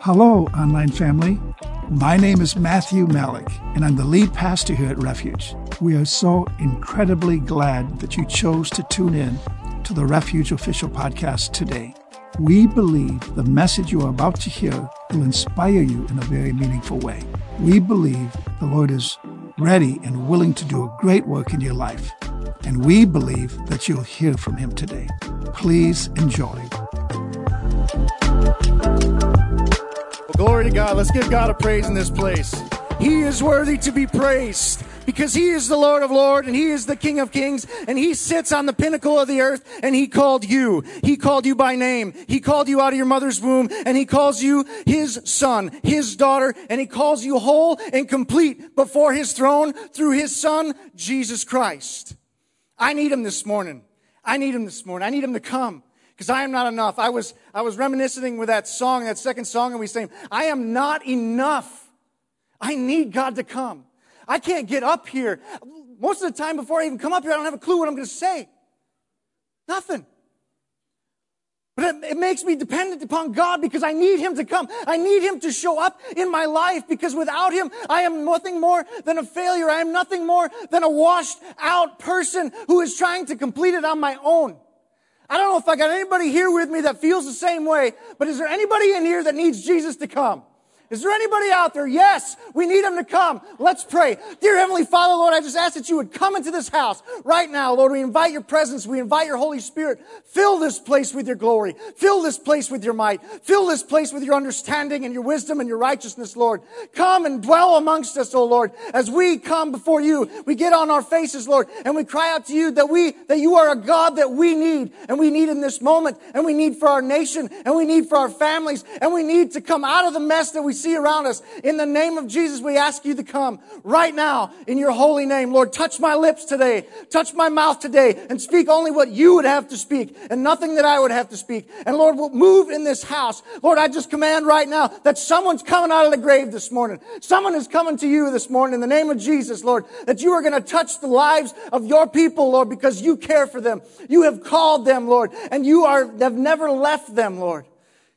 Hello, online family. My name is Matthew Malik, and I'm the lead pastor here at Refuge. We are so incredibly glad that you chose to tune in to the Refuge official podcast today. We believe the message you are about to hear will inspire you in a very meaningful way. We believe the Lord is ready and willing to do a great work in your life, and we believe that you'll hear from Him today. Please enjoy. Glory to God. Let's give God a praise in this place. He is worthy to be praised because he is the Lord of Lords and he is the King of Kings and he sits on the pinnacle of the earth and he called you. He called you by name. He called you out of your mother's womb and he calls you his son, his daughter, and he calls you whole and complete before his throne through his son, Jesus Christ. I need him this morning. I need him this morning. I need him to come because I am not enough. I was, I was reminiscing with that song, that second song, and we sang, I am not enough. I need God to come. I can't get up here. Most of the time before I even come up here, I don't have a clue what I'm going to say. Nothing. But it, it, makes me dependent upon God because I need Him to come. I need Him to show up in my life because without Him, I am nothing more than a failure. I am nothing more than a washed out person who is trying to complete it on my own. I don't know if I got anybody here with me that feels the same way, but is there anybody in here that needs Jesus to come? Is there anybody out there? Yes, we need them to come. Let's pray. Dear Heavenly Father, Lord, I just ask that you would come into this house right now. Lord, we invite your presence. We invite your Holy Spirit. Fill this place with your glory. Fill this place with your might. Fill this place with your understanding and your wisdom and your righteousness, Lord. Come and dwell amongst us, O Lord. As we come before you, we get on our faces, Lord, and we cry out to you that we, that you are a God that we need and we need in this moment and we need for our nation and we need for our families and we need to come out of the mess that we see around us. In the name of Jesus, we ask you to come right now in your holy name. Lord, touch my lips today, touch my mouth today, and speak only what you would have to speak and nothing that I would have to speak. And Lord, we'll move in this house. Lord, I just command right now that someone's coming out of the grave this morning. Someone is coming to you this morning in the name of Jesus, Lord, that you are going to touch the lives of your people, Lord, because you care for them. You have called them, Lord, and you are, have never left them, Lord.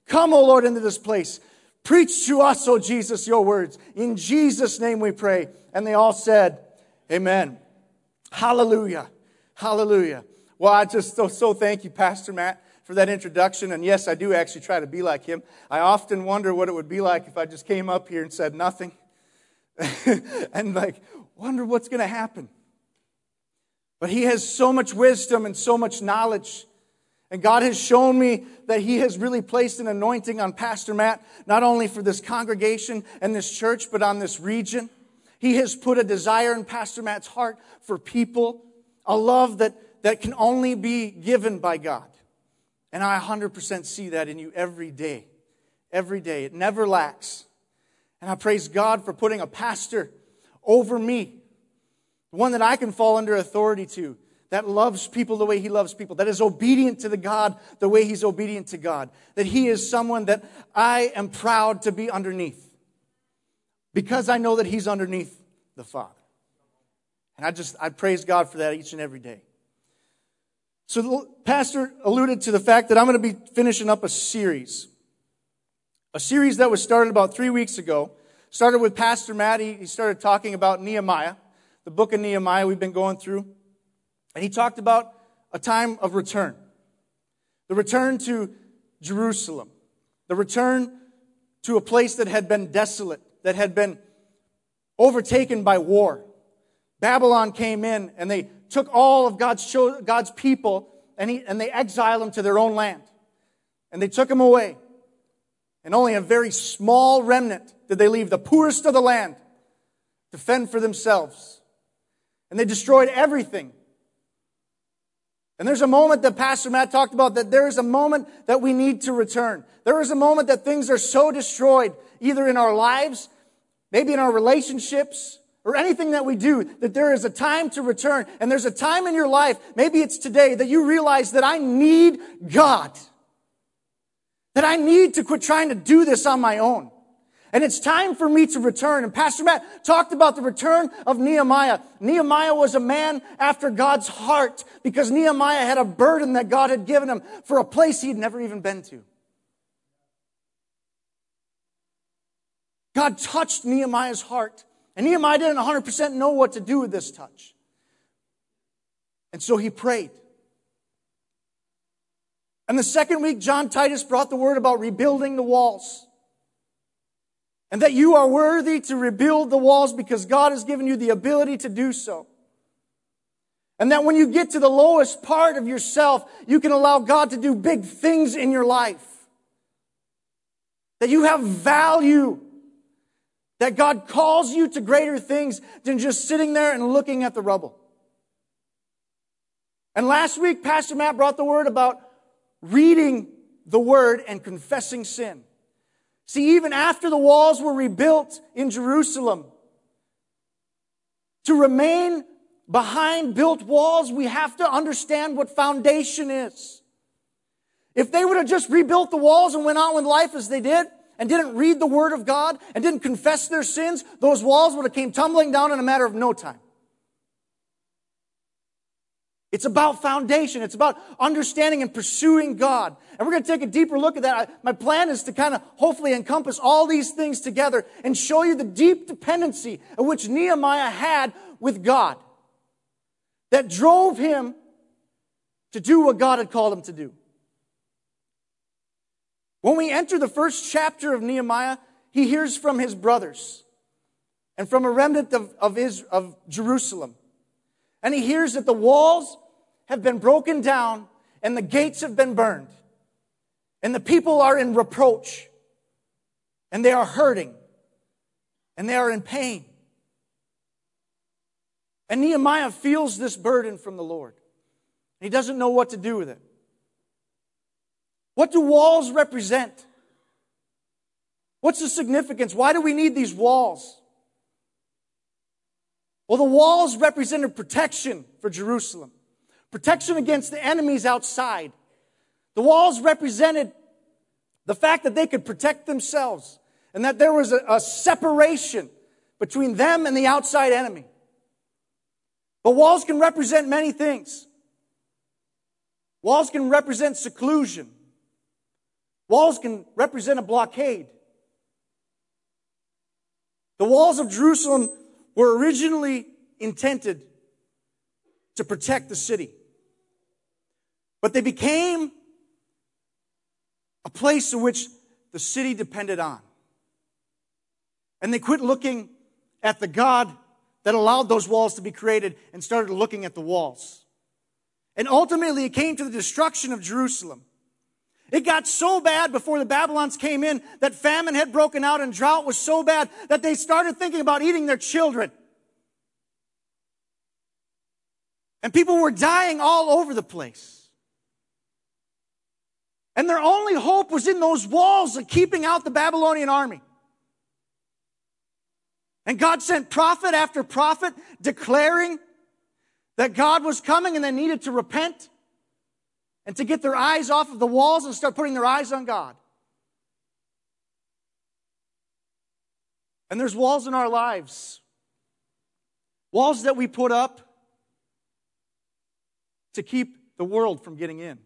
Come, O oh Lord, into this place. Preach to us, O Jesus, your words. In Jesus' name we pray. And they all said, Amen. Hallelujah. Hallelujah. Well, I just so, so thank you, Pastor Matt, for that introduction. And yes, I do actually try to be like him. I often wonder what it would be like if I just came up here and said nothing and like wonder what's going to happen. But he has so much wisdom and so much knowledge. And God has shown me that He has really placed an anointing on Pastor Matt, not only for this congregation and this church, but on this region. He has put a desire in Pastor Matt's heart for people, a love that, that can only be given by God. And I 100% see that in you every day. Every day. It never lacks. And I praise God for putting a pastor over me, one that I can fall under authority to that loves people the way he loves people, that is obedient to the God the way he's obedient to God, that he is someone that I am proud to be underneath because I know that he's underneath the Father. And I just, I praise God for that each and every day. So the pastor alluded to the fact that I'm going to be finishing up a series. A series that was started about three weeks ago. Started with Pastor Matt. He started talking about Nehemiah, the book of Nehemiah we've been going through. And he talked about a time of return the return to Jerusalem, the return to a place that had been desolate, that had been overtaken by war. Babylon came in and they took all of God's, God's people and, he, and they exiled them to their own land. And they took them away. And only a very small remnant did they leave, the poorest of the land, to fend for themselves. And they destroyed everything and there's a moment that Pastor Matt talked about that there is a moment that we need to return. There is a moment that things are so destroyed, either in our lives, maybe in our relationships, or anything that we do, that there is a time to return. And there's a time in your life, maybe it's today, that you realize that I need God. That I need to quit trying to do this on my own. And it's time for me to return. And Pastor Matt talked about the return of Nehemiah. Nehemiah was a man after God's heart because Nehemiah had a burden that God had given him for a place he'd never even been to. God touched Nehemiah's heart. And Nehemiah didn't 100% know what to do with this touch. And so he prayed. And the second week, John Titus brought the word about rebuilding the walls. And that you are worthy to rebuild the walls because God has given you the ability to do so. And that when you get to the lowest part of yourself, you can allow God to do big things in your life. That you have value. That God calls you to greater things than just sitting there and looking at the rubble. And last week, Pastor Matt brought the word about reading the word and confessing sin. See, even after the walls were rebuilt in Jerusalem, to remain behind built walls, we have to understand what foundation is. If they would have just rebuilt the walls and went on with life as they did, and didn't read the word of God, and didn't confess their sins, those walls would have came tumbling down in a matter of no time. It's about foundation. It's about understanding and pursuing God. And we're going to take a deeper look at that. My plan is to kind of hopefully encompass all these things together and show you the deep dependency which Nehemiah had with God that drove him to do what God had called him to do. When we enter the first chapter of Nehemiah, he hears from his brothers and from a remnant of, of, his, of Jerusalem. And he hears that the walls have been broken down and the gates have been burned. And the people are in reproach. And they are hurting. And they are in pain. And Nehemiah feels this burden from the Lord. He doesn't know what to do with it. What do walls represent? What's the significance? Why do we need these walls? Well, the walls represented protection for Jerusalem, protection against the enemies outside. The walls represented the fact that they could protect themselves and that there was a, a separation between them and the outside enemy. But walls can represent many things. Walls can represent seclusion. Walls can represent a blockade. The walls of Jerusalem were originally intended to protect the city. But they became a place in which the city depended on. And they quit looking at the God that allowed those walls to be created and started looking at the walls. And ultimately, it came to the destruction of Jerusalem. It got so bad before the Babylons came in that famine had broken out and drought was so bad that they started thinking about eating their children. And people were dying all over the place. And their only hope was in those walls of keeping out the Babylonian army. And God sent prophet after prophet declaring that God was coming and they needed to repent and to get their eyes off of the walls and start putting their eyes on God. And there's walls in our lives, walls that we put up to keep the world from getting in,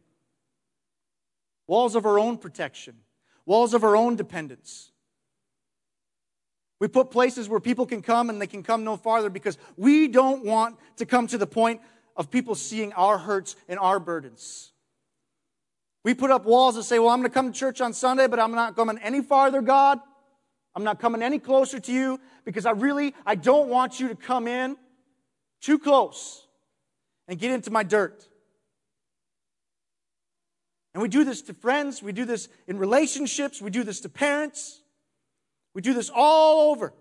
walls of our own protection, walls of our own dependence. We put places where people can come and they can come no farther because we don't want to come to the point of people seeing our hurts and our burdens. We put up walls and say, well, I'm going to come to church on Sunday, but I'm not coming any farther, God. I'm not coming any closer to you because I really, I don't want you to come in too close and get into my dirt. And we do this to friends, we do this in relationships, we do this to parents, we do this all over.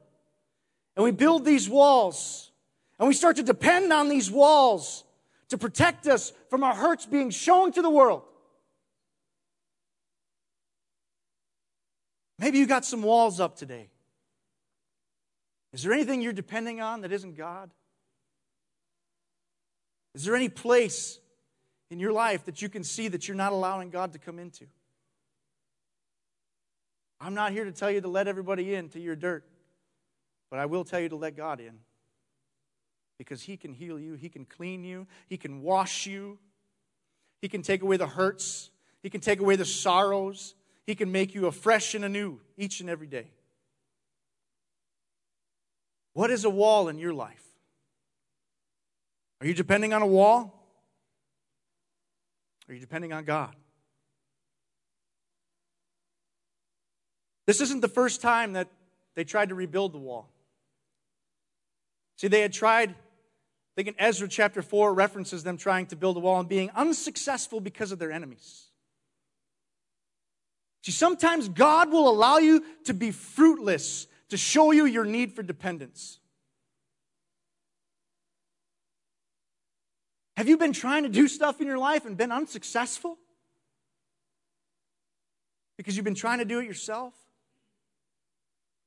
And we build these walls, and we start to depend on these walls to protect us from our hurts being shown to the world. Maybe you got some walls up today. Is there anything you're depending on that isn't God? Is there any place in your life that you can see that you're not allowing God to come into? I'm not here to tell you to let everybody in to your dirt, but I will tell you to let God in. Because He can heal you, He can clean you, He can wash you, He can take away the hurts, He can take away the sorrows, he can make you afresh and anew each and every day. What is a wall in your life? Are you depending on a wall? Are you depending on God? This isn't the first time that they tried to rebuild the wall. See, they had tried, I think in Ezra chapter 4 references them trying to build a wall and being unsuccessful because of their enemies. See, sometimes God will allow you to be fruitless to show you your need for dependence. Have you been trying to do stuff in your life and been unsuccessful? Because you've been trying to do it yourself?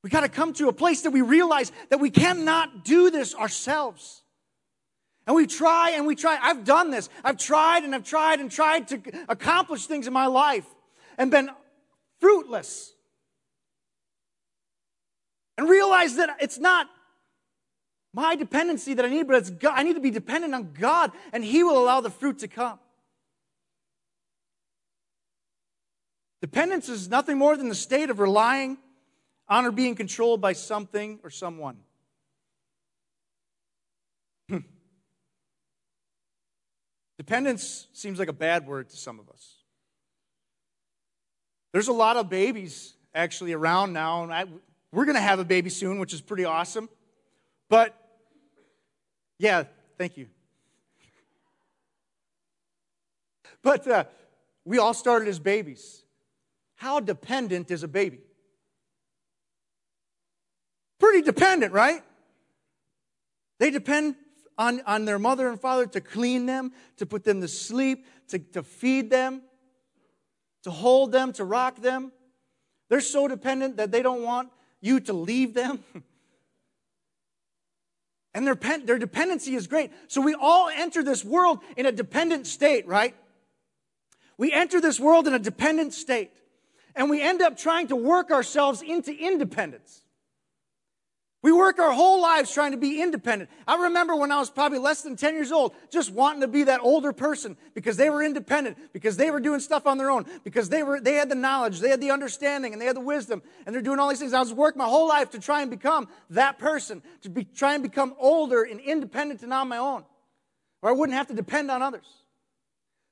We got to come to a place that we realize that we cannot do this ourselves. And we try and we try. I've done this. I've tried and I've tried and tried to accomplish things in my life and been fruitless. And realize that it's not my dependency that I need, but it's God. I need to be dependent on God, and He will allow the fruit to come. Dependence is nothing more than the state of relying on or being controlled by something or someone. Dependence seems like a bad word to some of us. There's a lot of babies actually around now, and I, we're going to have a baby soon, which is pretty awesome. But yeah, thank you. But uh, we all started as babies. How dependent is a baby? Pretty dependent, right? They depend on, on their mother and father to clean them, to put them to sleep, to, to feed them, to hold them, to rock them. They're so dependent that they don't want you to leave them. And their, their dependency is great. So we all enter this world in a dependent state, right? We enter this world in a dependent state. And we end up trying to work ourselves into independence. We work our whole lives trying to be independent. I remember when I was probably less than 10 years old, just wanting to be that older person because they were independent, because they were doing stuff on their own, because they were, they had the knowledge, they had the understanding, and they had the wisdom, and they're doing all these things. I was working my whole life to try and become that person, to be, try and become older and independent and on my own, where I wouldn't have to depend on others.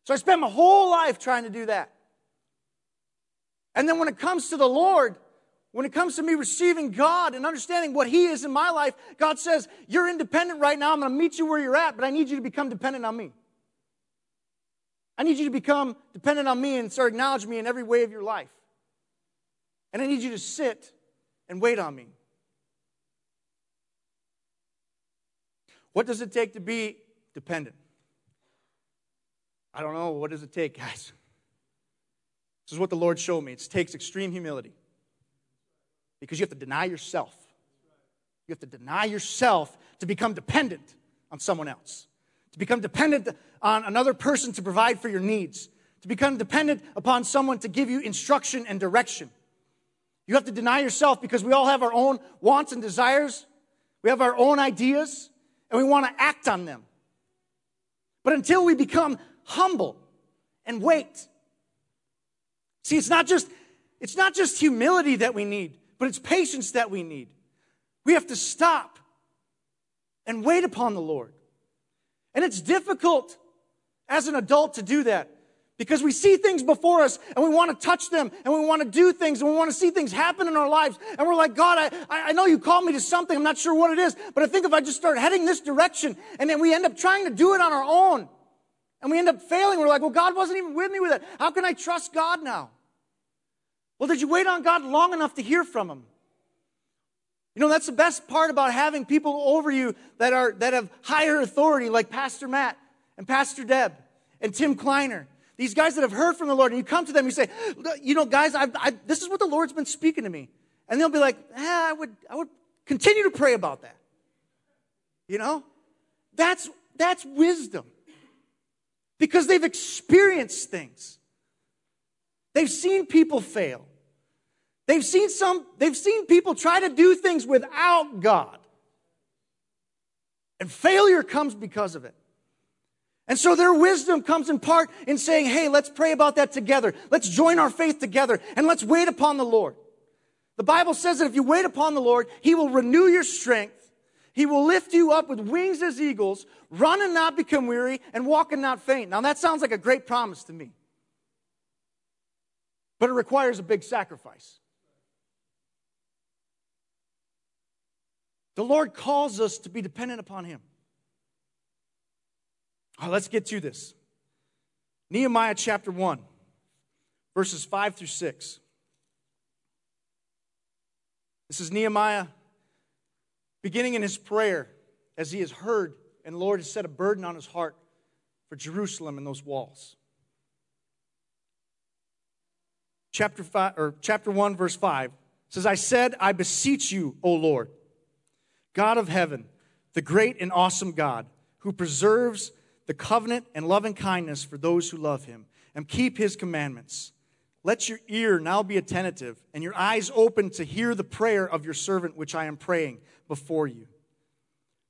So I spent my whole life trying to do that. And then when it comes to the Lord, when it comes to me receiving God and understanding what He is in my life, God says, You're independent right now. I'm going to meet you where you're at, but I need you to become dependent on me. I need you to become dependent on me and start acknowledging me in every way of your life. And I need you to sit and wait on me. What does it take to be dependent? I don't know. What does it take, guys? This is what the Lord showed me. It takes extreme humility because you have to deny yourself. You have to deny yourself to become dependent on someone else, to become dependent on another person to provide for your needs, to become dependent upon someone to give you instruction and direction. You have to deny yourself because we all have our own wants and desires. We have our own ideas and we want to act on them. But until we become humble and wait. See, it's not just it's not just humility that we need but it's patience that we need. We have to stop and wait upon the Lord. And it's difficult as an adult to do that because we see things before us and we want to touch them and we want to do things and we want to see things happen in our lives. And we're like, God, I, I know you called me to something. I'm not sure what it is, but I think if I just start heading this direction and then we end up trying to do it on our own and we end up failing, we're like, well, God wasn't even with me with it. How can I trust God now? Well, did you wait on God long enough to hear from Him? You know, that's the best part about having people over you that, are, that have higher authority, like Pastor Matt and Pastor Deb and Tim Kleiner. These guys that have heard from the Lord, and you come to them, you say, You know, guys, I, I, this is what the Lord's been speaking to me. And they'll be like, eh, I, would, I would continue to pray about that. You know? That's, that's wisdom. Because they've experienced things, they've seen people fail. They've seen some, they've seen people try to do things without God. And failure comes because of it. And so their wisdom comes in part in saying, hey, let's pray about that together. Let's join our faith together and let's wait upon the Lord. The Bible says that if you wait upon the Lord, He will renew your strength. He will lift you up with wings as eagles, run and not become weary, and walk and not faint. Now, that sounds like a great promise to me. But it requires a big sacrifice. The Lord calls us to be dependent upon Him. Let's get to this. Nehemiah chapter 1, verses 5 through 6. This is Nehemiah beginning in his prayer as he has heard and the Lord has set a burden on his heart for Jerusalem and those walls. Chapter, five, or chapter 1, verse 5 says, I said, I beseech you, O Lord, God of heaven, the great and awesome God, who preserves the covenant and loving kindness for those who love him and keep his commandments. Let your ear now be attentive and your eyes open to hear the prayer of your servant, which I am praying before you.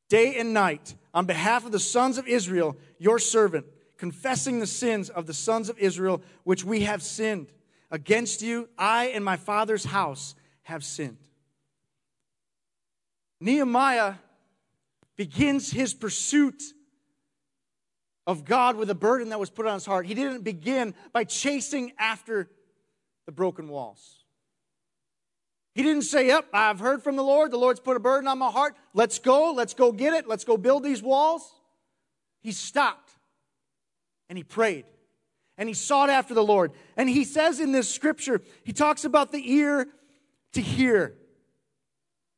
Day and night, on behalf of the sons of Israel, your servant, confessing the sins of the sons of Israel, which we have sinned. Against you, I and my father's house have sinned. Nehemiah begins his pursuit of God with a burden that was put on his heart. He didn't begin by chasing after the broken walls. He didn't say, Yep, I've heard from the Lord. The Lord's put a burden on my heart. Let's go. Let's go get it. Let's go build these walls. He stopped and he prayed and he sought after the Lord. And he says in this scripture, he talks about the ear to hear.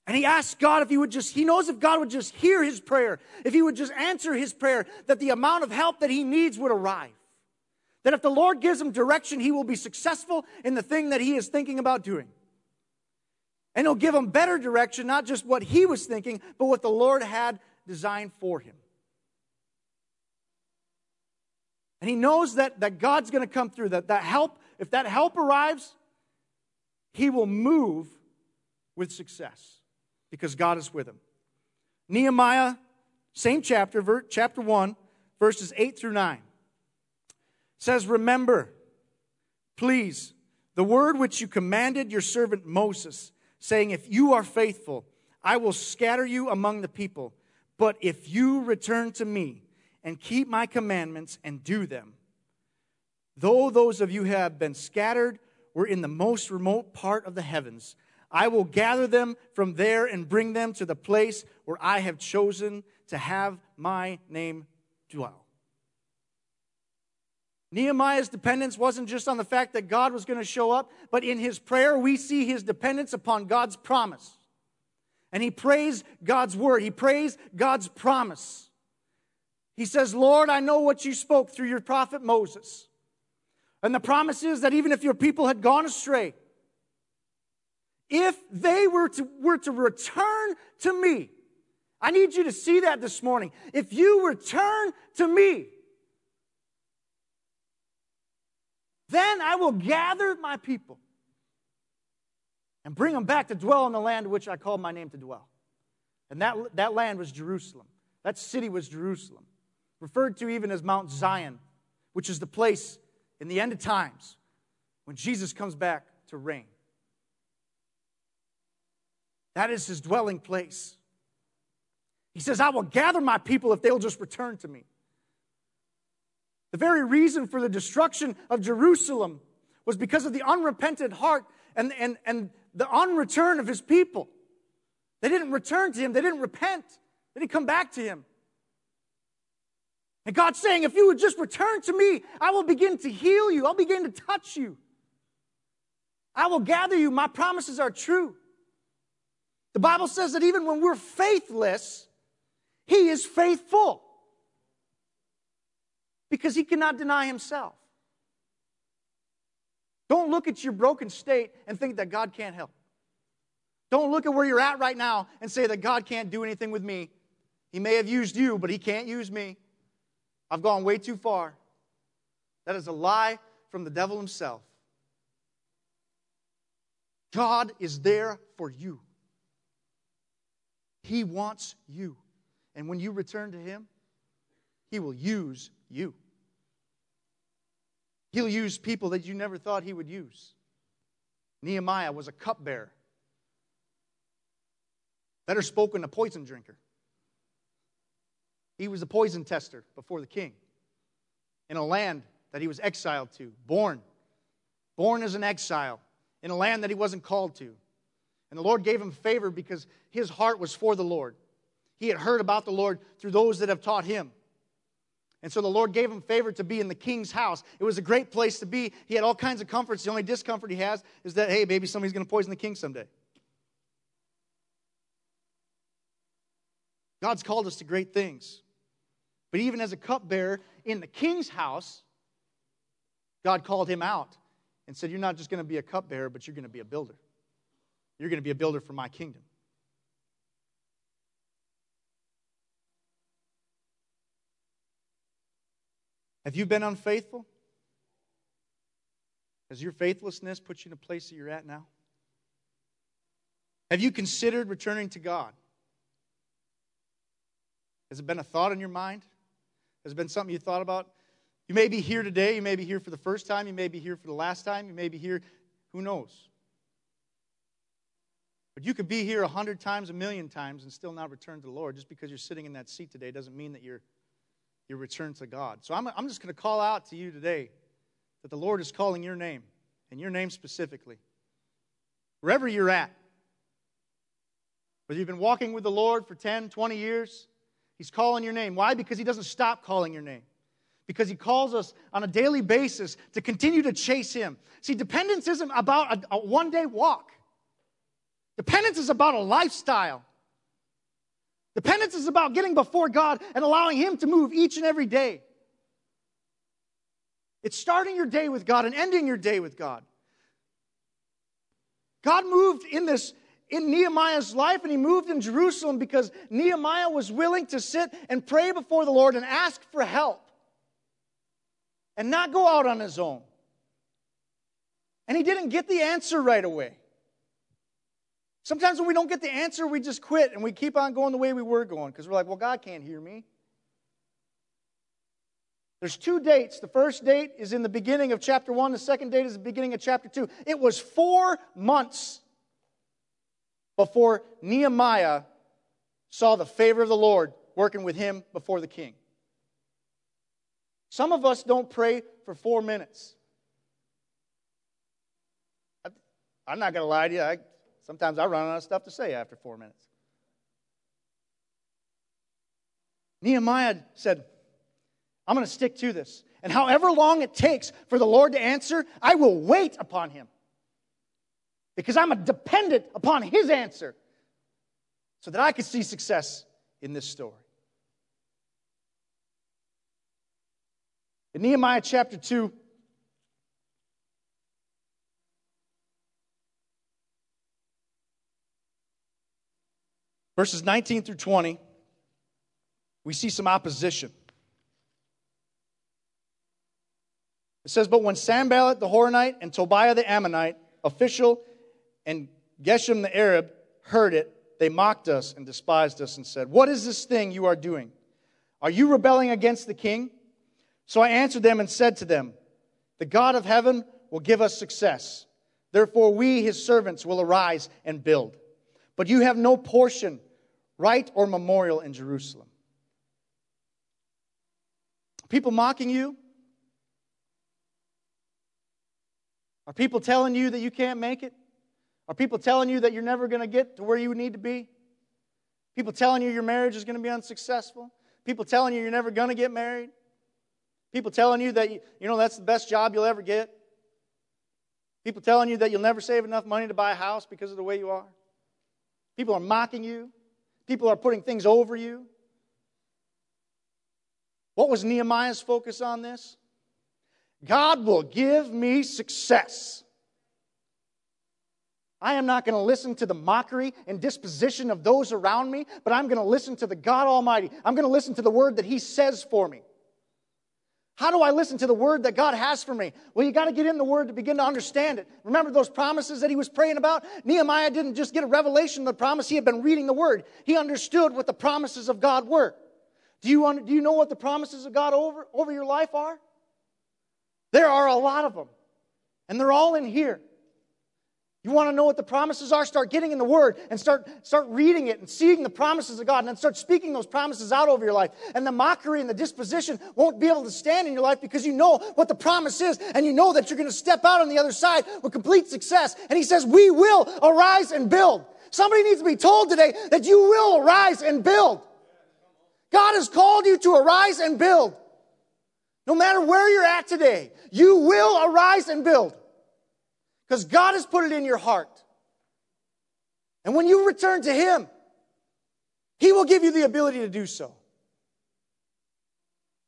And he asks God if he would just, he knows if God would just hear his prayer, if he would just answer his prayer, that the amount of help that he needs would arrive. That if the Lord gives him direction, he will be successful in the thing that he is thinking about doing. And he'll give him better direction, not just what he was thinking, but what the Lord had designed for him. And he knows that, that God's going to come through, that, that help, if that help arrives, he will move with success because God is with him. Nehemiah, same chapter, chapter 1, verses 8 through 9 says, Remember, please, the word which you commanded your servant Moses, saying, If you are faithful, I will scatter you among the people. But if you return to me and keep my commandments and do them, though those of you have been scattered were in the most remote part of the heavens, I will gather them from there and bring them to the place where I have chosen to have my name dwell. Nehemiah's dependence wasn't just on the fact that God was going to show up, but in his prayer, we see his dependence upon God's promise. And he prays God's word, he prays God's promise. He says, Lord, I know what you spoke through your prophet Moses. And the promise is that even if your people had gone astray, if they were to, were to return to me, I need you to see that this morning. If you return to me, Then I will gather my people and bring them back to dwell in the land which I called my name to dwell. And that, that land was Jerusalem. That city was Jerusalem, referred to even as Mount Zion, which is the place in the end of times when Jesus comes back to reign. That is his dwelling place. He says, I will gather my people if they'll just return to me. The very reason for the destruction of Jerusalem was because of the unrepentant heart and, and, and the unreturn of his people. They didn't return to him, they didn't repent, they didn't come back to him. And God's saying, if you would just return to me, I will begin to heal you, I'll begin to touch you. I will gather you. My promises are true. The Bible says that even when we're faithless, He is faithful because he cannot deny himself. Don't look at your broken state and think that God can't help. Don't look at where you're at right now and say that God can't do anything with me. He may have used you, but he can't use me. I've gone way too far. That is a lie from the devil himself. God is there for you. He wants you. And when you return to Him, He will use you. He'll use people that you never thought he would use. Nehemiah was a cupbearer. Better spoken, a poison drinker. He was a poison tester before the king in a land that he was exiled to, born, born as an exile in a land that he wasn't called to. And the Lord gave him favor because his heart was for the Lord. He had heard about the Lord through those that have taught him. And so the Lord gave him favor to be in the king's house. It was a great place to be. He had all kinds of comforts. The only discomfort he has is that, hey, maybe somebody's going to poison the king someday. God's called us to great things. But even as a cupbearer in the king's house, God called him out and said, You're not just going to be a cupbearer, but you're going to be a builder. You're going to be a builder for my kingdom. Have you been unfaithful? Has your faithlessness put you in a place that you're at now? Have you considered returning to God? Has it been a thought in your mind? Has it been something you thought about? You may be here today. You may be here for the first time. You may be here for the last time. You may be here, who knows? But you could be here a hundred times, a million times, and still not return to the Lord. Just because you're sitting in that seat today doesn't mean that you're, you're returned to God. So I'm, I'm just going to call out to you today that the Lord is calling your name, and your name specifically. Wherever you're at, whether you've been walking with the Lord for 10, 20 years, He's calling your name. Why? Because He doesn't stop calling your name. Because He calls us on a daily basis to continue to chase Him. See, dependence isn't about a, a one day walk. Dependence is about a lifestyle. Dependence is about getting before God and allowing Him to move each and every day. It's starting your day with God and ending your day with God. God moved in this in Nehemiah's life and he moved in Jerusalem because Nehemiah was willing to sit and pray before the Lord and ask for help and not go out on his own. And he didn't get the answer right away. Sometimes when we don't get the answer, we just quit and we keep on going the way we were going because we're like, well, God can't hear me. There's two dates. The first date is in the beginning of chapter 1, the second date is the beginning of chapter 2. It was four months before Nehemiah saw the favor of the Lord working with him before the king. Some of us don't pray for four minutes. I'm not going to lie to you. I Sometimes I run out of stuff to say after four minutes. Nehemiah said, I'm going to stick to this. And however long it takes for the Lord to answer, I will wait upon him. Because I'm a dependent upon his answer so that I can see success in this story. In Nehemiah chapter 2, Verses 19 through 20, we see some opposition. It says, But when Sanballat the Horonite and Tobiah the Ammonite, official, and Geshem the Arab heard it, they mocked us and despised us and said, What is this thing you are doing? Are you rebelling against the king? So I answered them and said to them, The God of heaven will give us success. Therefore, we, his servants, will arise and build. But you have no portion, right, or memorial in Jerusalem. People mocking you? Are people telling you that you can't make it? Are people telling you that you're never going to get to where you need to be? People telling you your marriage is going to be unsuccessful? People telling you you're never going to get married? People telling you that you, know that's the best job you'll ever get? People telling you that you'll never save enough money to buy a house because of the way you are? People are mocking you. People are putting things over you. What was Nehemiah's focus on this? God will give me success. I am not going to listen to the mockery and disposition of those around me, but I'm going to listen to the God Almighty. I'm going to listen to the word that He says for me. How do I listen to the word that God has for me? Well, you got to get in the word to begin to understand it. Remember those promises that he was praying about? Nehemiah didn't just get a revelation of the promise, he had been reading the word. He understood what the promises of God were. Do you, do you know what the promises of God over, over your life are? There are a lot of them, and they're all in here. You want to know what the promises are? Start getting in the Word and start, start reading it and seeing the promises of God and then start speaking those promises out over your life. And the mockery and the disposition won't be able to stand in your life because you know what the promise is and you know that you're going to step out on the other side with complete success. And He says, We will arise and build. Somebody needs to be told today that you will arise and build. God has called you to arise and build. No matter where you're at today, you will arise and build. Because God has put it in your heart. And when you return to Him, He will give you the ability to do so.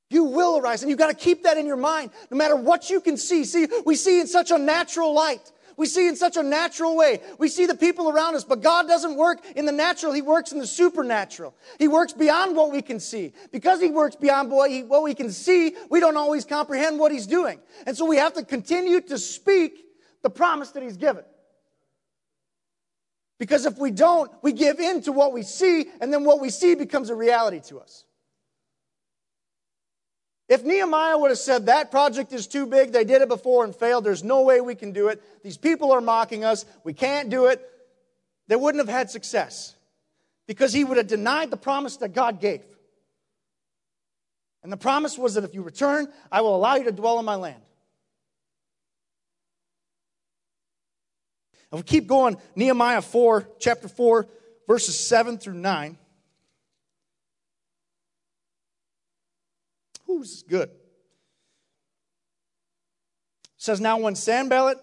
You will arise, and you've got to keep that in your mind no matter what you can see. See, we see in such a natural light. We see in such a natural way. We see the people around us, but God doesn't work in the natural. He works in the supernatural. He works beyond what we can see. Because He works beyond what, what we can see, we don't always comprehend what He's doing. And so we have to continue to speak the promise that He's given. Because if we don't, we give in to what we see, and then what we see becomes a reality to us. If Nehemiah would have said, That project is too big, they did it before and failed, there's no way we can do it, these people are mocking us, we can't do it, they wouldn't have had success. Because he would have denied the promise that God gave. And the promise was that if you return, I will allow you to dwell in my land. If we keep going, Nehemiah 4, chapter 4, verses 7 through 9. Ooh, this is good. It says, Now when Sanballat,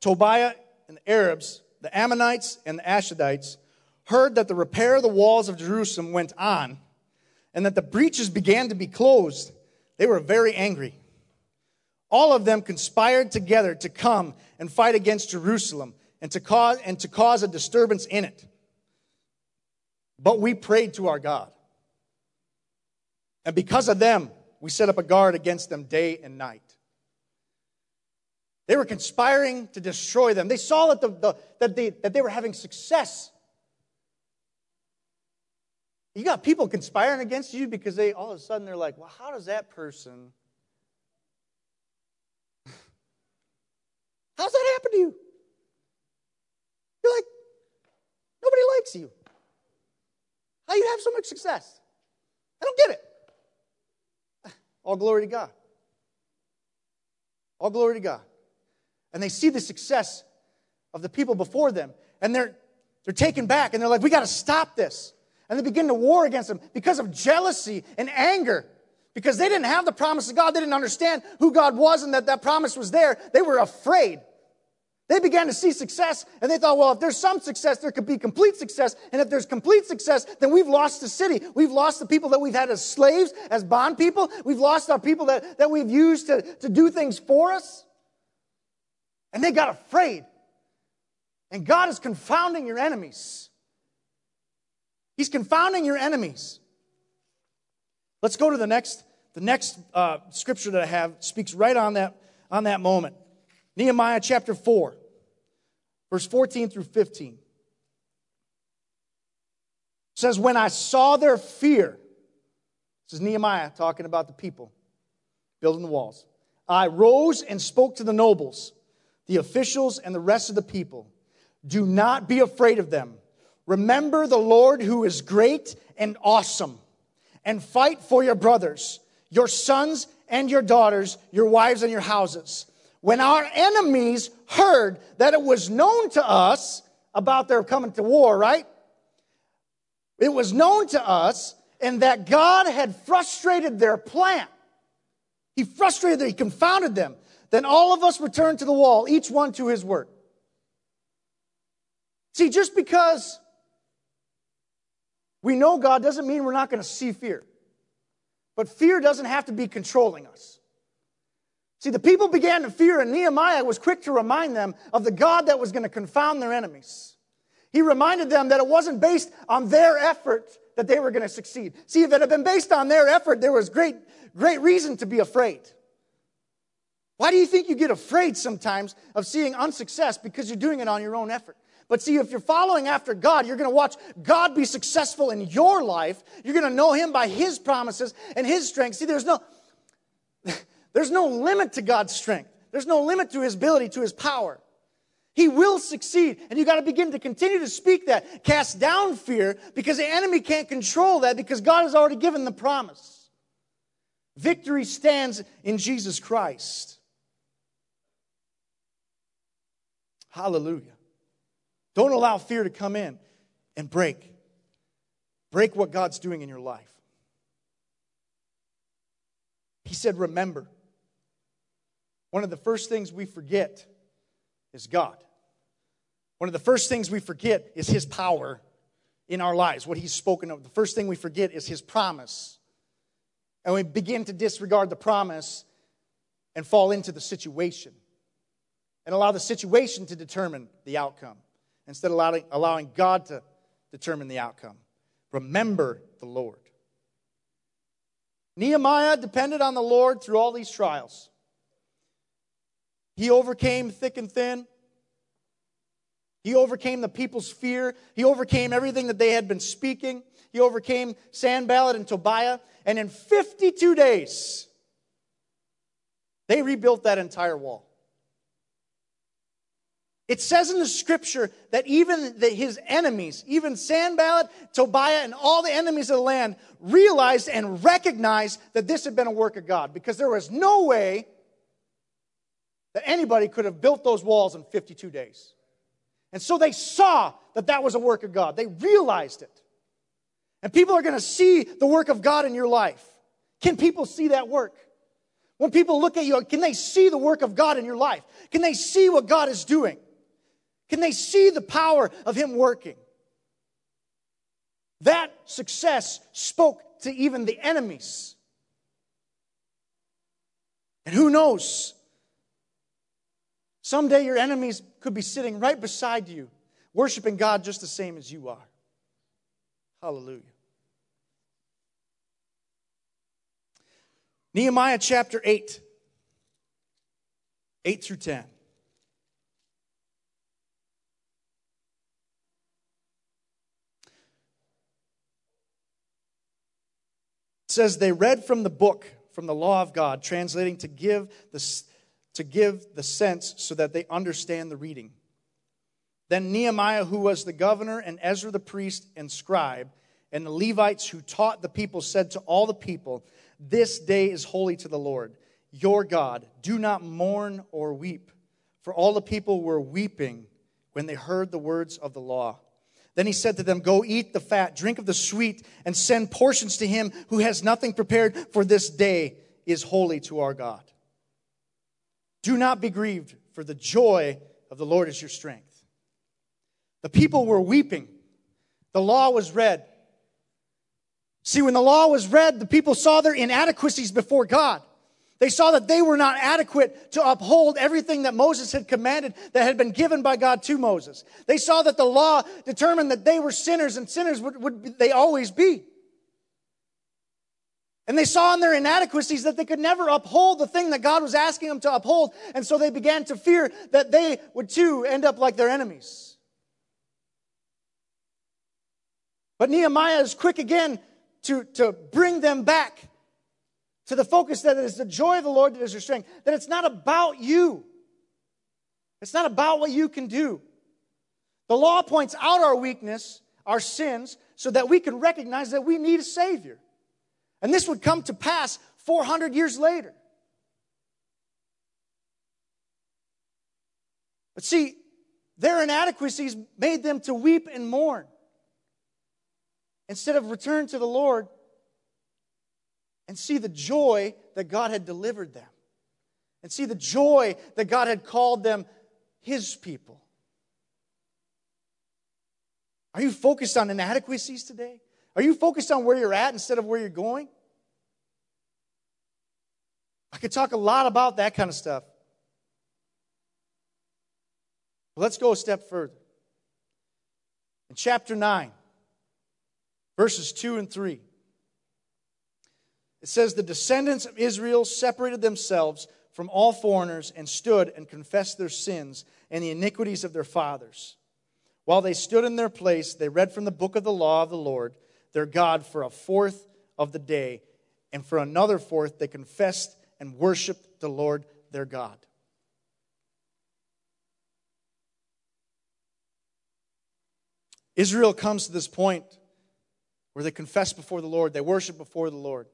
Tobiah, and the Arabs, the Ammonites, and the Ashdodites heard that the repair of the walls of Jerusalem went on, and that the breaches began to be closed, they were very angry. All of them conspired together to come and fight against Jerusalem and to cause, and to cause a disturbance in it. But we prayed to our God. And because of them, we set up a guard against them day and night. They were conspiring to destroy them. They saw that, the, the, that, they, that they were having success. You got people conspiring against you because they all of a sudden they're like, well, how does that person. How's that happen to you? You're like, nobody likes you. How you have so much success? I don't get it. All glory to God. All glory to God. And they see the success of the people before them, and they're, they're taken back, and they're like, we got to stop this. And they begin to war against them because of jealousy and anger. Because they didn't have the promise of God. They didn't understand who God was and that that promise was there. They were afraid. They began to see success and they thought, well, if there's some success, there could be complete success. And if there's complete success, then we've lost the city. We've lost the people that we've had as slaves, as bond people. We've lost our people that, that we've used to, to do things for us. And they got afraid. And God is confounding your enemies. He's confounding your enemies. Let's go to the next. The next uh, scripture that I have speaks right on that, on that moment. Nehemiah chapter 4, verse 14 through 15 says, When I saw their fear, this is Nehemiah talking about the people building the walls, I rose and spoke to the nobles, the officials, and the rest of the people. Do not be afraid of them. Remember the Lord who is great and awesome, and fight for your brothers, your sons and your daughters, your wives and your houses when our enemies heard that it was known to us about their coming to war, right? It was known to us and that God had frustrated their plan. He frustrated them, he confounded them. Then all of us returned to the wall, each one to his work. See, just because we know God doesn't mean we're not going to see fear. But fear doesn't have to be controlling us. See, the people began to fear, and Nehemiah was quick to remind them of the God that was going to confound their enemies. He reminded them that it wasn't based on their effort that they were going to succeed. See, if it had been based on their effort, there was great, great reason to be afraid. Why do you think you get afraid sometimes of seeing unsuccess? Because you're doing it on your own effort. But see, if you're following after God, you're going to watch God be successful in your life. You're going to know Him by His promises and His strength. See, there's no. There's no limit to God's strength. There's no limit to his ability, to his power. He will succeed. And you got to begin to continue to speak that. Cast down fear because the enemy can't control that because God has already given the promise. Victory stands in Jesus Christ. Hallelujah. Don't allow fear to come in and break. Break what God's doing in your life. He said, Remember. One of the first things we forget is God. One of the first things we forget is His power in our lives, what He's spoken of. The first thing we forget is His promise. And we begin to disregard the promise and fall into the situation and allow the situation to determine the outcome instead of allowing, allowing God to determine the outcome. Remember the Lord. Nehemiah depended on the Lord through all these trials. He overcame thick and thin. He overcame the people's fear. He overcame everything that they had been speaking. He overcame Sanballat and Tobiah. And in 52 days, they rebuilt that entire wall. It says in the scripture that even the, his enemies, even Sanballat, Tobiah, and all the enemies of the land realized and recognized that this had been a work of God because there was no way that anybody could have built those walls in 52 days. And so they saw that that was a work of God. They realized it. And people are going to see the work of God in your life. Can people see that work? When people look at you, can they see the work of God in your life? Can they see what God is doing? Can they see the power of Him working? That success spoke to even the enemies. And who knows? Someday your enemies could be sitting right beside you, worshiping God just the same as you are. Hallelujah. Nehemiah chapter 8, 8 through 10. It says, They read from the book, from the law of God, translating to give the to give the sense so that they understand the reading. Then Nehemiah, who was the governor, and Ezra the priest and scribe, and the Levites who taught the people, said to all the people, This day is holy to the Lord, your God. Do not mourn or weep. For all the people were weeping when they heard the words of the law. Then he said to them, Go eat the fat, drink of the sweet, and send portions to him who has nothing prepared, for this day is holy to our God. Do not be grieved, for the joy of the Lord is your strength. The people were weeping. The law was read. See, when the law was read, the people saw their inadequacies before God. They saw that they were not adequate to uphold everything that Moses had commanded that had been given by God to Moses. They saw that the law determined that they were sinners and sinners would, would they always be. And they saw in their inadequacies that they could never uphold the thing that God was asking them to uphold. And so they began to fear that they would too end up like their enemies. But Nehemiah is quick again to, to bring them back to the focus that it is the joy of the Lord that is your strength, that it's not about you. It's not about what you can do. The law points out our weakness, our sins, so that we can recognize that we need a Savior. And this would come to pass 400 years later. But see, their inadequacies made them to weep and mourn. Instead of return to the Lord and see the joy that God had delivered them, and see the joy that God had called them His people. Are you focused on inadequacies today? Are you focused on where you're at instead of where you're going? I could talk a lot about that kind of stuff. But let's go a step further. In chapter 9, verses 2 and 3, it says, The descendants of Israel separated themselves from all foreigners and stood and confessed their sins and the iniquities of their fathers. While they stood in their place, they read from the book of the law of the Lord their God for a fourth of the day, and for another fourth they confessed and worshiped the Lord their God. Israel comes to this point where they confess before the Lord, they worship before the Lord.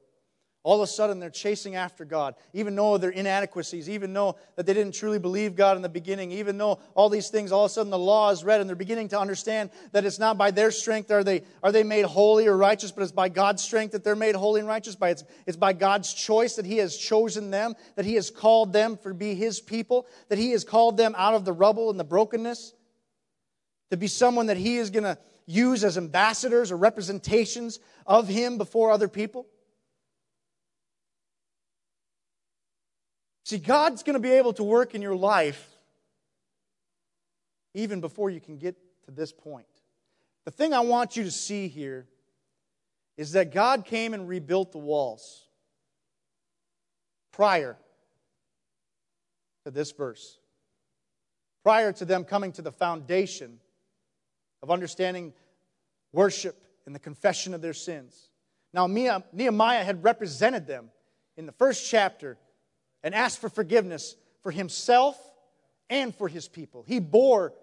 All of a sudden, they're chasing after God, even though their inadequacies, even though that they didn't truly believe God in the beginning, even though all these things, all of a sudden the law is read, and they're beginning to understand that it's not by their strength are they, are they made holy or righteous, but it's by God's strength that they're made holy and righteous. By it's, it's by God's choice that He has chosen them, that He has called them for be His people, that He has called them out of the rubble and the brokenness, to be someone that He is going to use as ambassadors or representations of Him before other people. See, God's going to be able to work in your life even before you can get to this point. The thing I want you to see here is that God came and rebuilt the walls prior to this verse, prior to them coming to the foundation of understanding worship and the confession of their sins. Now, Nehemiah had represented them in the first chapter and asked for forgiveness for himself and for his people. He bore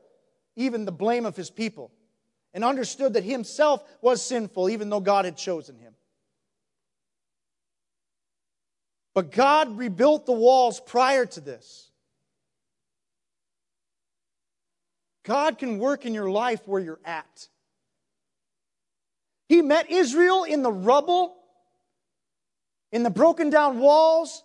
even the blame of his people and understood that himself was sinful, even though God had chosen him. But God rebuilt the walls prior to this. God can work in your life where you're at. He met Israel in the rubble, in the broken down walls,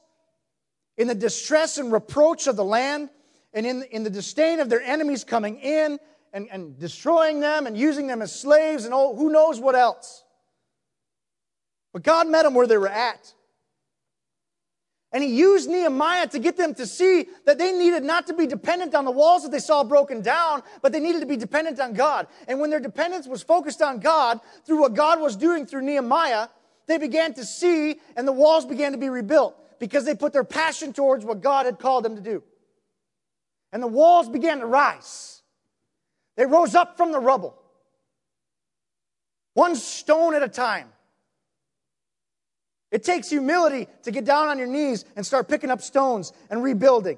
in the distress and reproach of the land, and in, in the disdain of their enemies coming in and, and destroying them and using them as slaves and oh, who knows what else. But God met them where they were at. And he used Nehemiah to get them to see that they needed not to be dependent on the walls that they saw broken down, but they needed to be dependent on God. And when their dependence was focused on God through what God was doing through Nehemiah, they began to see and the walls began to be rebuilt because they put their passion towards what God had called them to do. And the walls began to rise. They rose up from the rubble, one stone at a time. It takes humility to get down on your knees and start picking up stones and rebuilding.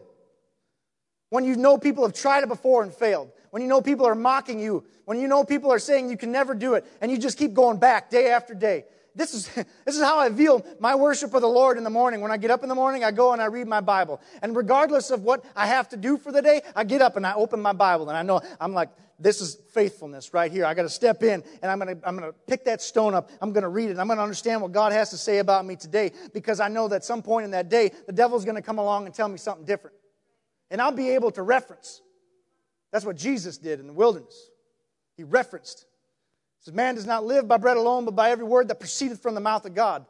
When you know people have tried it before and failed, when you know people are mocking you, when you know people are saying you can never do it, and you just keep going back day after day. This is, this is how I feel my worship of the Lord in the morning. When I get up in the morning, I go and I read my Bible. And regardless of what I have to do for the day, I get up and I open my Bible. And I know I'm like, this is faithfulness right here. I got to step in and I'm going to I'm going to pick that stone up. I'm going to read it. I'm going to understand what God has to say about me today because I know that some point in that day, the devil's going to come along and tell me something different. And I'll be able to reference. That's what Jesus did in the wilderness. He referenced says, Man does not live by bread alone, but by every word that proceedeth from the mouth of God.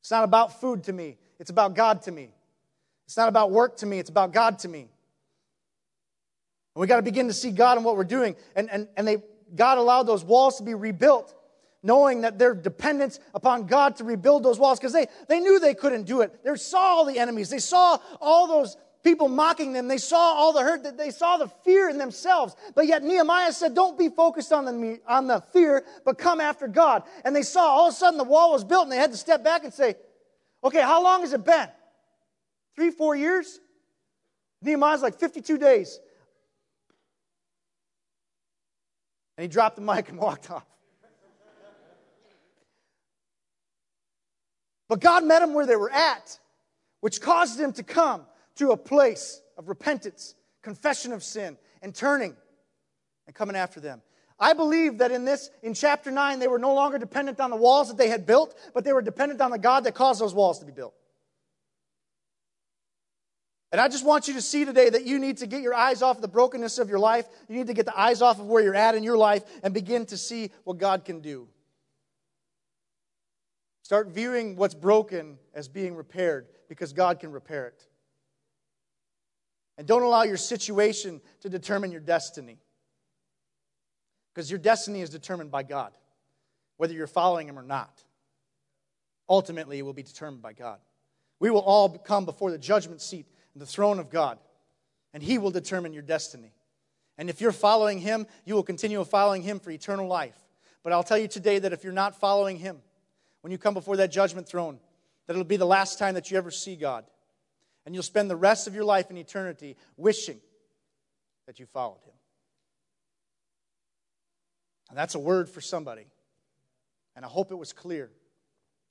It's not about food to me, it's about God to me. It's not about work to me, it's about God to me. And we got to begin to see God in what we're doing. And, and, and they, God allowed those walls to be rebuilt, knowing that their dependence upon God to rebuild those walls, because they, they knew they couldn't do it. They saw all the enemies, they saw all those people mocking them. They saw all the hurt, that they saw the fear in themselves. But yet Nehemiah said, Don't be focused on the, on the fear, but come after God. And they saw all of a sudden the wall was built, and they had to step back and say, Okay, how long has it been? Three, four years? Nehemiah's like 52 days. And he dropped the mic and walked off. But God met them where they were at, which caused them to come to a place of repentance, confession of sin, and turning and coming after them. I believe that in this, in chapter 9, they were no longer dependent on the walls that they had built, but they were dependent on the God that caused those walls to be built. And I just want you to see today that you need to get your eyes off of the brokenness of your life. You need to get the eyes off of where you're at in your life and begin to see what God can do. Start viewing what's broken as being repaired because God can repair it. And don't allow your situation to determine your destiny. Because your destiny is determined by God, whether you're following Him or not. Ultimately, it will be determined by God. We will all come before the judgment seat and the throne of God, and He will determine your destiny. And if you're following Him, you will continue following Him for eternal life. But I'll tell you today that if you're not following Him, when you come before that judgment throne, that it'll be the last time that you ever see God. And you'll spend the rest of your life in eternity wishing that you followed him. And that's a word for somebody. And I hope it was clear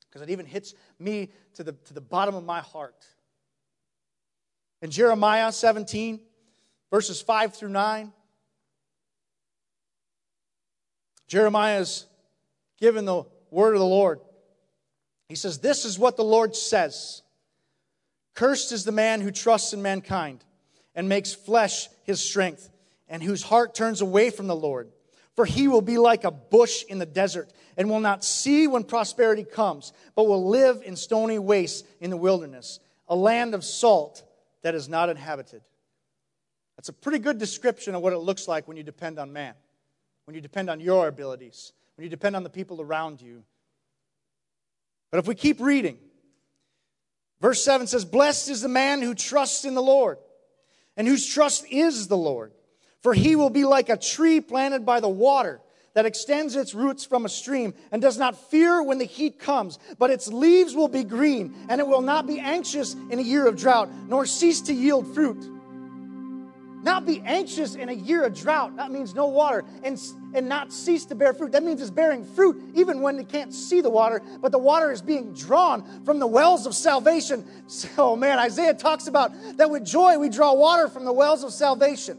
because it even hits me to the, to the bottom of my heart. In Jeremiah 17, verses 5 through 9, Jeremiah is given the word of the Lord. He says, This is what the Lord says Cursed is the man who trusts in mankind and makes flesh his strength, and whose heart turns away from the Lord. For he will be like a bush in the desert and will not see when prosperity comes, but will live in stony wastes in the wilderness, a land of salt that is not inhabited. That's a pretty good description of what it looks like when you depend on man, when you depend on your abilities, when you depend on the people around you. But if we keep reading, verse 7 says, Blessed is the man who trusts in the Lord, and whose trust is the Lord. For he will be like a tree planted by the water that extends its roots from a stream and does not fear when the heat comes, but its leaves will be green, and it will not be anxious in a year of drought, nor cease to yield fruit. Not be anxious in a year of drought. That means no water. And, and not cease to bear fruit. That means it's bearing fruit even when it can't see the water, but the water is being drawn from the wells of salvation. So, man, Isaiah talks about that with joy we draw water from the wells of salvation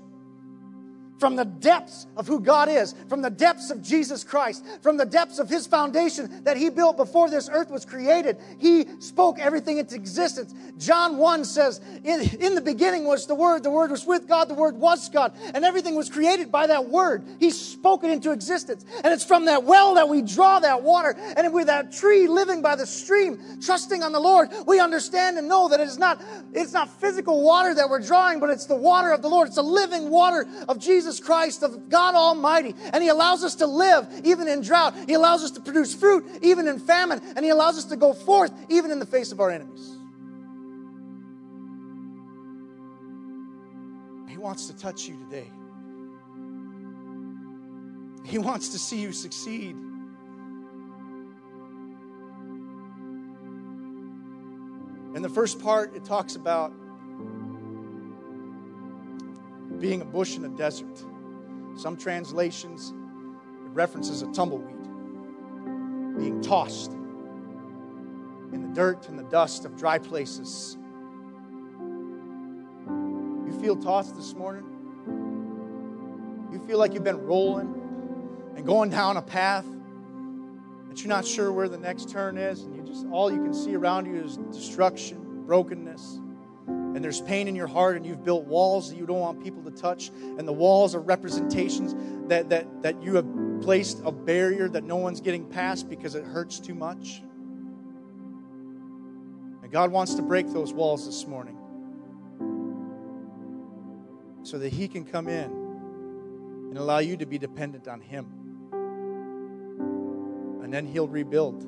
from the depths of who God is, from the depths of Jesus Christ, from the depths of His foundation that He built before this earth was created. He spoke everything into existence. John 1 says, in, in, the beginning was the Word, the Word was with God, the Word was God, and everything was created by that Word. He spoke it into existence. And it's from that well that we draw that water. And with that tree living by the stream, trusting on the Lord, we understand and know that it is not, it's not physical water that we're drawing, but it's the water of the Lord. It's the living water of Jesus Jesus Christ, of God Almighty. And He allows us to live even in drought. He allows us to produce fruit even in famine. And He allows us to go forth even in the face of our enemies. He wants to touch you today. He wants to see you succeed. In the first part, it talks about being a bush in a desert. Some translations, it references a tumbleweed, being tossed in the dirt and the dust of dry places. You feel tossed this morning? You feel like you've been rolling and going down a path that you're not sure where the next turn is, and you just all you can see around you is destruction, brokenness and there's pain in your heart and you've built walls that you don't want people to touch and the walls are representations that, that, that you have placed a barrier that no one's getting past because it hurts too much. And god wants to break those walls this morning so that he can come in and allow you to be dependent on him. And then he'll rebuild.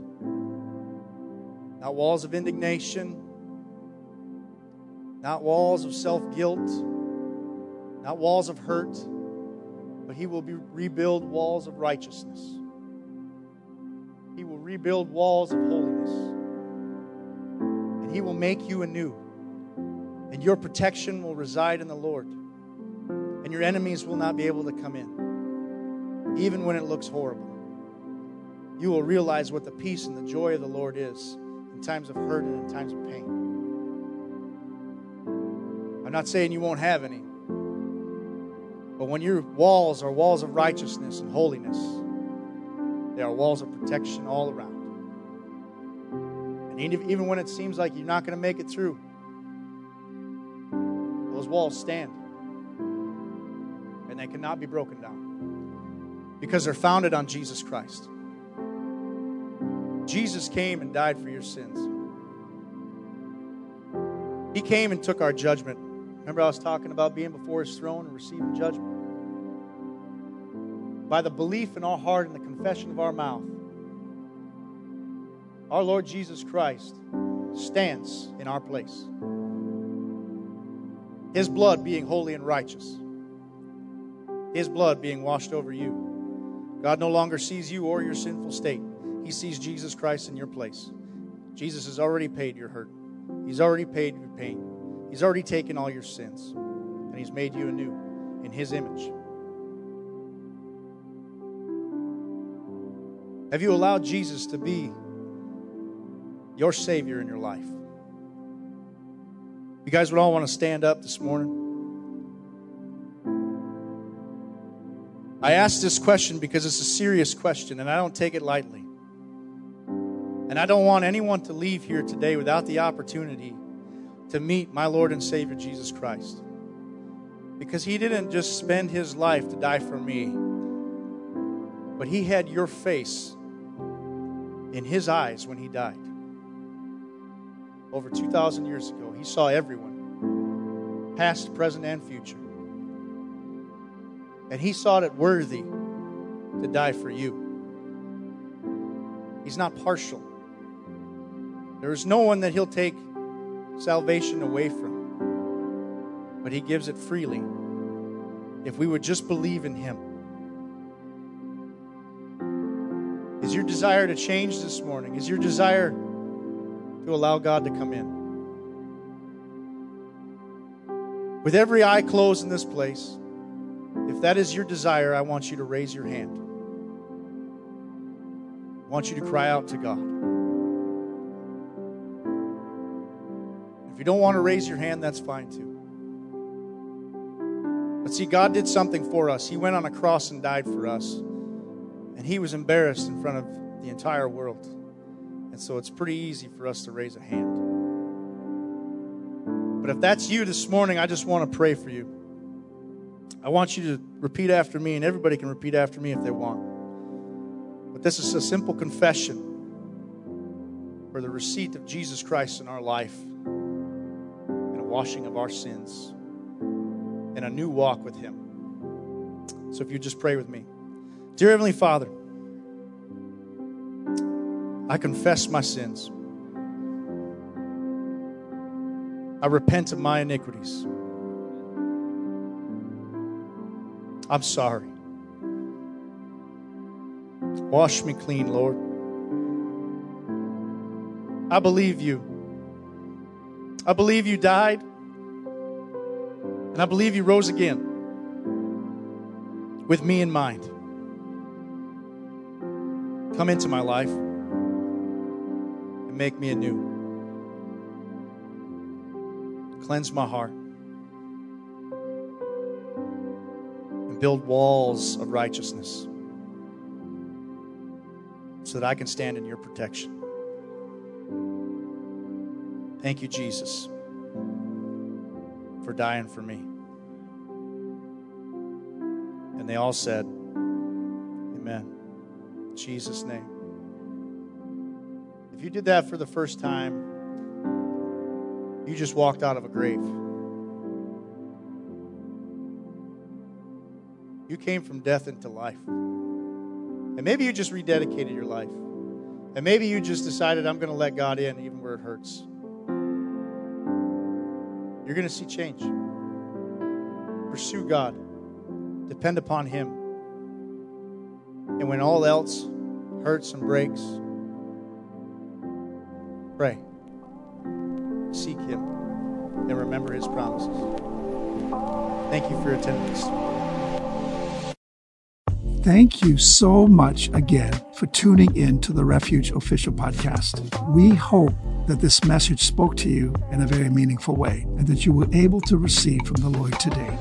Not walls of indignation not walls of self guilt, not walls of hurt, but He will be, rebuild walls of righteousness. He will rebuild walls of holiness. And He will make you anew. And your protection will reside in the Lord. And your enemies will not be able to come in, even when it looks horrible. You will realize what the peace and the joy of the Lord is in times of hurt and in times of pain. I'm not saying you won't have any. But when your walls are walls of righteousness and holiness, they are walls of protection all around. And even when it seems like you're not going to make it through, those walls stand. And they cannot be broken down because they're founded on Jesus Christ. Jesus came and died for your sins. He came and took our judgment Remember, I was talking about being before his throne and receiving judgment? By the belief in our heart and the confession of our mouth, our Lord Jesus Christ stands in our place. His blood being holy and righteous, His blood being washed over you. God no longer sees you or your sinful state, He sees Jesus Christ in your place. Jesus has already paid your hurt, He's already paid your pain. He's already taken all your sins, and He's made you anew in His image. Have you allowed Jesus to be your Savior in your life? You guys would all want to stand up this morning. I ask this question because it's a serious question and I don't take it lightly. And I don't want anyone to leave here today without the opportunity to meet my Lord and Savior Jesus Christ. Because He didn't just spend His life to die for me, but He had your face in His eyes when He died. Over 2,000 years ago, He saw everyone, past, present, and future. And He sought it worthy to die for you. He's not partial. There is no one that He'll take salvation away from, but He gives it freely if we would just believe in Him. Is your desire to change this morning? Is your desire to allow God to come in? With every eye closed in this place, if that is your desire, I want you to raise your hand. I want you to cry out to God. If you don't want to raise your hand, that's fine too. But see, God did something for us. He went on a cross and died for us. And He was embarrassed in front of the entire world. And so it's pretty easy for us to raise a hand. But if that's you this morning, I just want to pray for you. I want you to repeat after me, and everybody can repeat after me if they want. But this is a simple confession for the receipt of Jesus Christ in our life washing of our sins and a new walk with Him. So if you just pray with me. Dear Heavenly Father, I confess my sins. I repent of my iniquities. I'm sorry. Wash me clean, Lord. I believe you. I believe you died. And I believe you rose again with me in mind. Come into my life and make me anew. Cleanse my heart. And build walls of righteousness so that I can stand in your protection. Thank you, Jesus, for dying for me. And they all said, Amen. In Jesus' name. If you did that for the first time, you just walked out of a grave. You came from death into life. And maybe you just rededicated your life. And maybe you just decided, I'm going to let God in even where it hurts. You're going to see change. Pursue God, depend upon Him. And when all else hurts and breaks, pray, seek Him, and remember His promises. Thank you for your attendance. Thank you so much again for tuning in to the Refuge Official Podcast. We hope that this message spoke to you in a very meaningful way and that you were able to receive from the Lord today.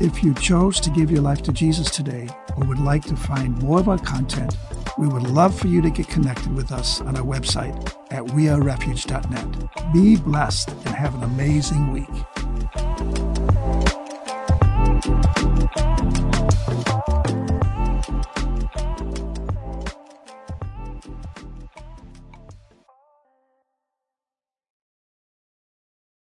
If you chose to give your life to Jesus today or would like to find more of our content, we would love for you to get connected with us on our website at wearerefuge.net. Be blessed and have an amazing week.